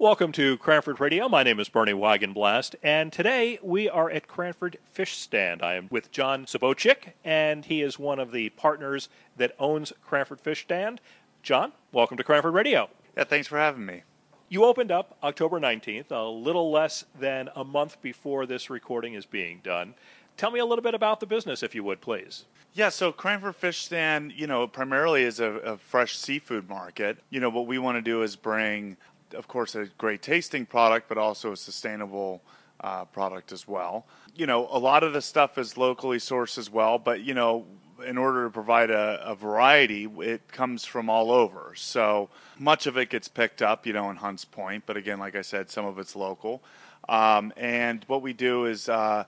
Welcome to Cranford Radio. My name is Bernie Wagenblast, and today we are at Cranford Fish Stand. I am with John Sabocic, and he is one of the partners that owns Cranford Fish Stand. John, welcome to Cranford Radio. Yeah, thanks for having me. You opened up October 19th, a little less than a month before this recording is being done. Tell me a little bit about the business, if you would, please. Yeah, so Cranford Fish Stand, you know, primarily is a, a fresh seafood market. You know, what we want to do is bring of course, a great tasting product, but also a sustainable uh, product as well. You know, a lot of the stuff is locally sourced as well, but you know, in order to provide a, a, variety, it comes from all over. So much of it gets picked up, you know, in Hunts Point, but again, like I said, some of it's local. Um, and what we do is uh,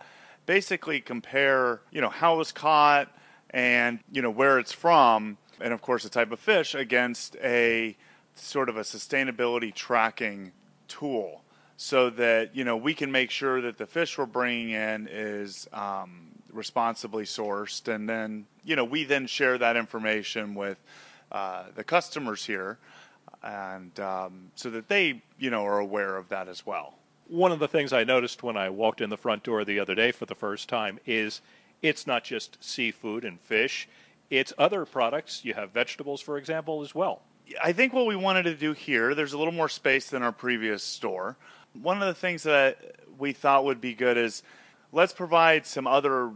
basically compare, you know, how it was caught and you know where it's from, and of course the type of fish against a sort of a sustainability tracking tool so that you know we can make sure that the fish we're bringing in is um, responsibly sourced, and then you know we then share that information with uh, the customers here, and um, so that they you know are aware of that as well. One of the things I noticed when I walked in the front door the other day for the first time is it's not just seafood and fish; it's other products. You have vegetables, for example, as well. I think what we wanted to do here, there's a little more space than our previous store. One of the things that we thought would be good is let's provide some other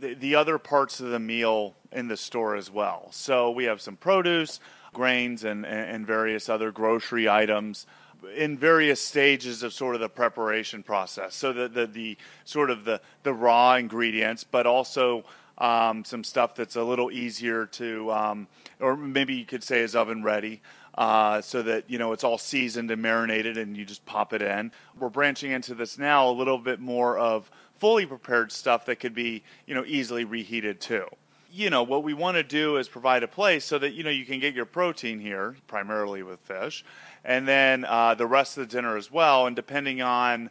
the, the other parts of the meal in the store as well. So we have some produce, grains, and, and various other grocery items in various stages of sort of the preparation process. So the, the, the sort of the, the raw ingredients, but also um, some stuff that's a little easier to, um, or maybe you could say is oven ready. Uh, so that you know it's all seasoned and marinated, and you just pop it in. We're branching into this now a little bit more of fully prepared stuff that could be you know easily reheated too. You know what we want to do is provide a place so that you know you can get your protein here, primarily with fish, and then uh, the rest of the dinner as well. And depending on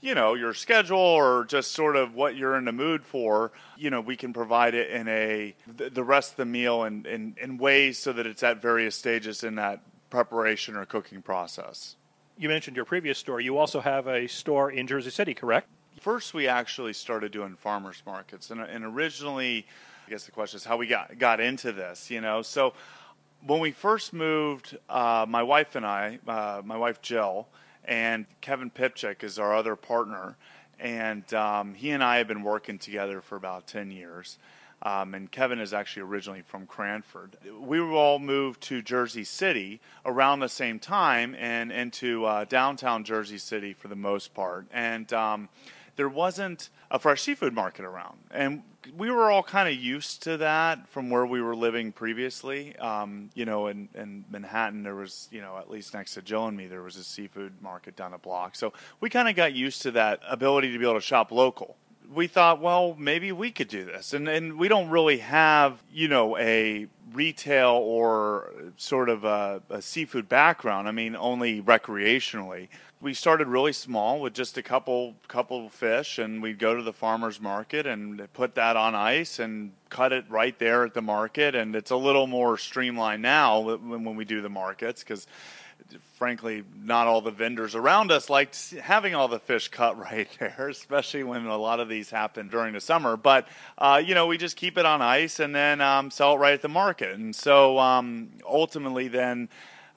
you know your schedule or just sort of what you're in the mood for you know we can provide it in a the rest of the meal in, in, in ways so that it's at various stages in that preparation or cooking process. You mentioned your previous store. You also have a store in jersey city correct? First we actually started doing farmers markets and, and originally i guess the question is how we got got into this you know? So when we first moved uh, my wife and i uh, my wife jill and Kevin Pipchik is our other partner, and um, he and I have been working together for about ten years. Um, and Kevin is actually originally from Cranford. We all moved to Jersey City around the same time and into uh, downtown Jersey City for the most part. And um, there wasn't a fresh seafood market around. And we were all kind of used to that from where we were living previously. Um, you know, in, in Manhattan, there was, you know, at least next to Joe and me, there was a seafood market down a block. So we kind of got used to that ability to be able to shop local we thought, well, maybe we could do this. And and we don't really have, you know, a retail or sort of a, a, seafood background. I mean, only recreationally. We started really small with just a couple couple fish, and we'd go to the farmers market and put that on ice and cut it right there at the market. And it's a little more streamlined now when we do the markets because frankly, not all the vendors around us liked having all the fish cut right there, especially when a lot of these happen during the summer. But, uh, you know, we just keep it on ice and then um, sell it right at the market. And so um, ultimately, then.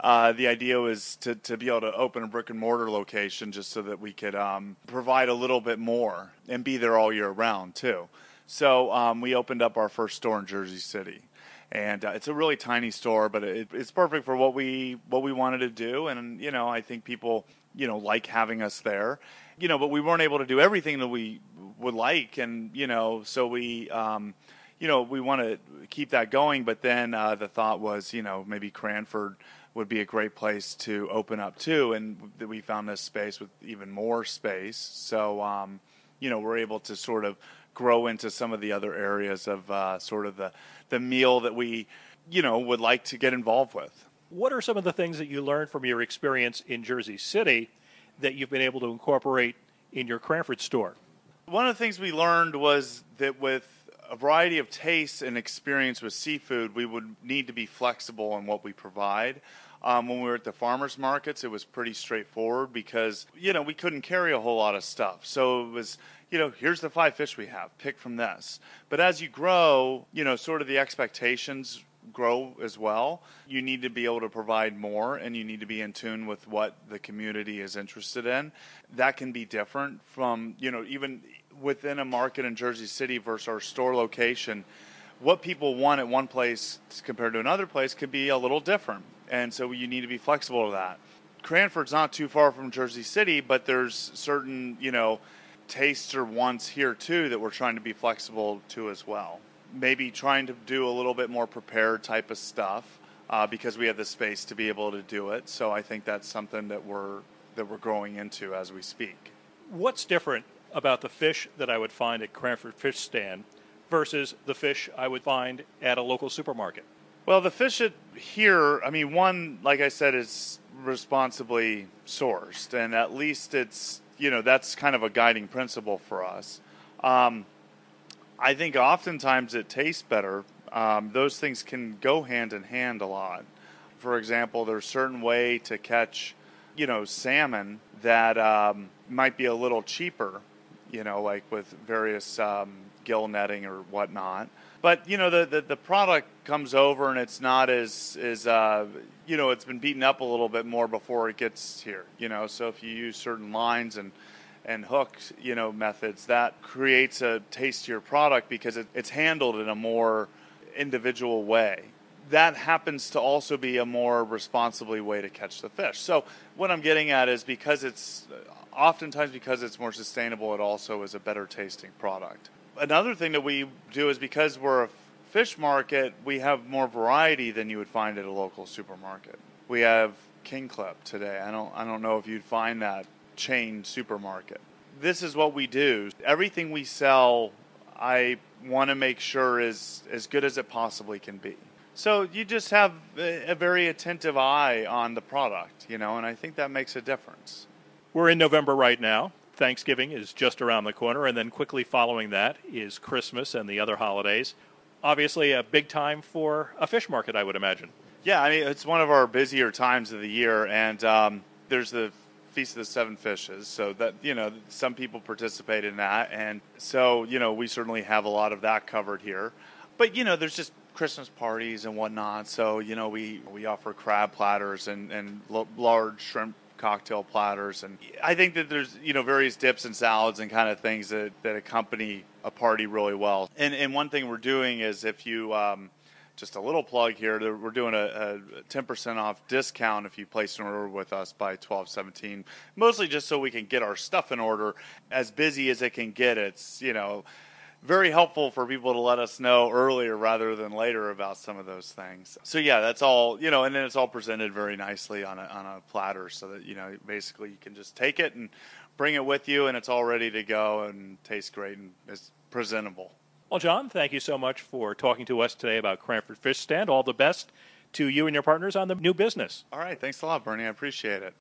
Uh, the idea was to, to be able to open a brick and mortar location just so that we could um, provide a little bit more and be there all year round too. So um, we opened up our first store in Jersey City and uh, it's a really tiny store, but it, it's perfect for what we what we wanted to do. And you know, I think people you know like having us there. You know, but we weren't able to do everything that we would like, and you know, so we. Um, you know, we want to keep that going, but then uh, the thought was, you know, maybe Cranford would be a great place to open up too, and we found this space with even more space. So, um, you know, we're able to sort of grow into some of the other areas of uh, sort of the, the meal that we, you know, would like to get involved with. What are some of the things that you learned from your experience in Jersey City that you've been able to incorporate in your Cranford store? One of the things we learned was that with a variety of tastes and experience with seafood, we would need to be flexible in what we provide. Um, when we were at the farmers markets, it was pretty straightforward because you know we couldn't carry a whole lot of stuff. So it was you know here's the five fish we have, pick from this. But as you grow, you know sort of the expectations grow as well. You need to be able to provide more and you need to be in tune with what the community is interested in. That can be different from, you know, even within a market in Jersey City versus our store location. What people want at one place compared to another place could be a little different. And so you need to be flexible to that. Cranford's not too far from Jersey City, but there's certain, you know, tastes or wants here too that we're trying to be flexible to as well maybe trying to do a little bit more prepared type of stuff uh, because we have the space to be able to do it. So I think that's something that we're that we're growing into as we speak. What's different about the fish that I would find at Cranford Fish Stand versus the fish I would find at a local supermarket? Well, the fish at here, I mean, one, like I said, is responsibly sourced, and at least it's you know that's kind of a guiding principle for us. Um, I think oftentimes it tastes better. Um, those things can go hand in hand a lot. For example, there's a certain way to catch, you know, salmon that um, might be a little cheaper, you know, like with various um, gill netting or whatnot. But you know, the, the, the product comes over and it's not as as uh, you know, it's been beaten up a little bit more before it gets here. You know, so if you use certain lines and and hook, you know, methods, that creates a tastier product because it, it's handled in a more individual way. That happens to also be a more responsibly way to catch the fish. So what I'm getting at is because it's uh, oftentimes because it's more sustainable, it also is a better tasting product. Another thing that we do is because we're a fish market, we have more variety than you would find at a local supermarket. We have kingklip today. I don't I don't know if you'd find that chain supermarket. This is what we do. Everything we sell, I want to make sure is as good as it possibly can be. So you just have a very attentive eye on the product, you know, and I think that makes a difference. We're in November right now. Thanksgiving is just around the corner, and then quickly following that is Christmas and the other holidays. Obviously, a big time for a fish market, I would imagine. Yeah, I mean, it's one of our busier times of the year, and um, there's the Feast of the Seven Fishes. So that you know, some people participate in that, and so you know, we certainly have a lot of that covered here. But you know, there's just Christmas parties and whatnot. So you know, we we offer crab platters and and lo- large shrimp cocktail platters, and I think that there's you know various dips and salads and kind of things that that accompany a party really well. And and one thing we're doing is if you um, just a little plug here. We're doing a, a 10% off discount if you place an order with us by 1217. Mostly just so we can get our stuff in order. As busy as it can get, it's you know very helpful for people to let us know earlier rather than later about some of those things. So yeah, that's all you know, and then it's all presented very nicely on a on a platter, so that you know basically you can just take it and bring it with you, and it's all ready to go and tastes great and is presentable. Well, John, thank you so much for talking to us today about Cranford Fish Stand. All the best to you and your partners on the new business. All right. Thanks a lot, Bernie. I appreciate it.